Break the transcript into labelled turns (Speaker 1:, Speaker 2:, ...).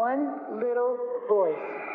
Speaker 1: One little voice.